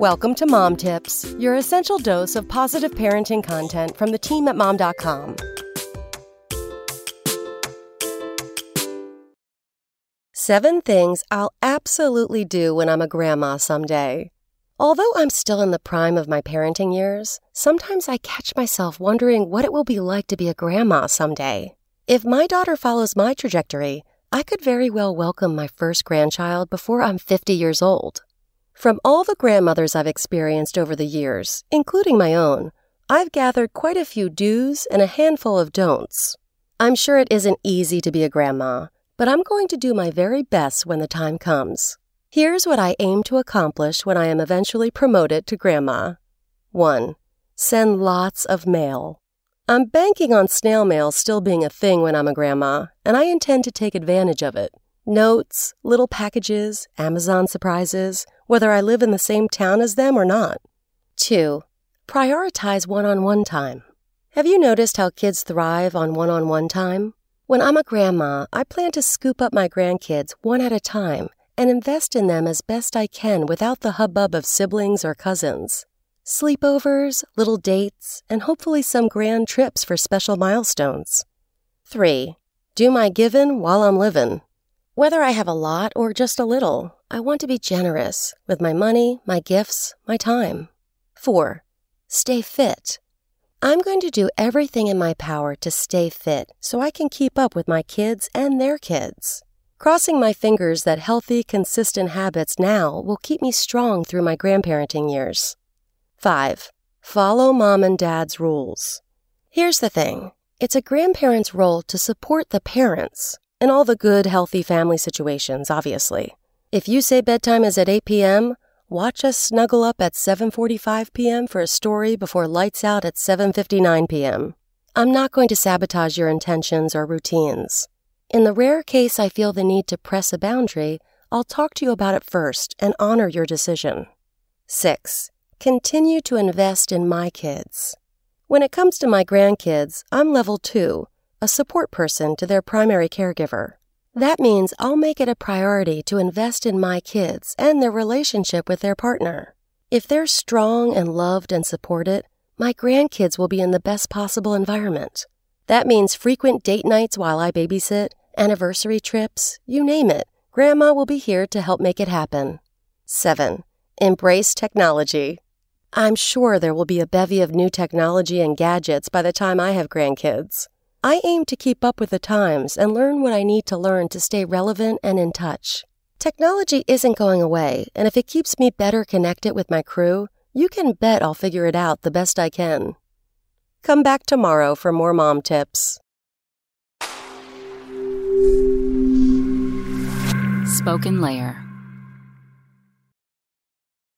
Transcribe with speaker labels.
Speaker 1: Welcome to Mom Tips, your essential dose of positive parenting content from the team at mom.com. Seven things I'll absolutely do when I'm a grandma someday. Although I'm still in the prime of my parenting years, sometimes I catch myself wondering what it will be like to be a grandma someday. If my daughter follows my trajectory, I could very well welcome my first grandchild before I'm 50 years old. From all the grandmothers I've experienced over the years, including my own, I've gathered quite a few do's and a handful of don'ts. I'm sure it isn't easy to be a grandma, but I'm going to do my very best when the time comes. Here's what I aim to accomplish when I am eventually promoted to grandma 1. Send lots of mail. I'm banking on snail mail still being a thing when I'm a grandma, and I intend to take advantage of it. Notes, little packages, Amazon surprises, whether I live in the same town as them or not. 2. Prioritize one on one time. Have you noticed how kids thrive on one on one time? When I'm a grandma, I plan to scoop up my grandkids one at a time and invest in them as best I can without the hubbub of siblings or cousins. Sleepovers, little dates, and hopefully some grand trips for special milestones. 3. Do my giving while I'm living. Whether I have a lot or just a little, I want to be generous with my money, my gifts, my time. 4. Stay fit. I'm going to do everything in my power to stay fit so I can keep up with my kids and their kids. Crossing my fingers that healthy, consistent habits now will keep me strong through my grandparenting years. 5. Follow mom and dad's rules. Here's the thing it's a grandparent's role to support the parents in all the good, healthy family situations, obviously. If you say bedtime is at 8 p.m., watch us snuggle up at 7:45 p.m. for a story before lights out at 7:59 p.m. I'm not going to sabotage your intentions or routines. In the rare case I feel the need to press a boundary, I'll talk to you about it first and honor your decision. 6. Continue to invest in my kids. When it comes to my grandkids, I'm level 2, a support person to their primary caregiver. That means I'll make it a priority to invest in my kids and their relationship with their partner. If they're strong and loved and supported, my grandkids will be in the best possible environment. That means frequent date nights while I babysit, anniversary trips, you name it. Grandma will be here to help make it happen. 7. Embrace technology. I'm sure there will be a bevy of new technology and gadgets by the time I have grandkids. I aim to keep up with the times and learn what I need to learn to stay relevant and in touch. Technology isn't going away, and if it keeps me better connected with my crew, you can bet I'll figure it out the best I can. Come back tomorrow for more mom tips.
Speaker 2: Spoken Layer.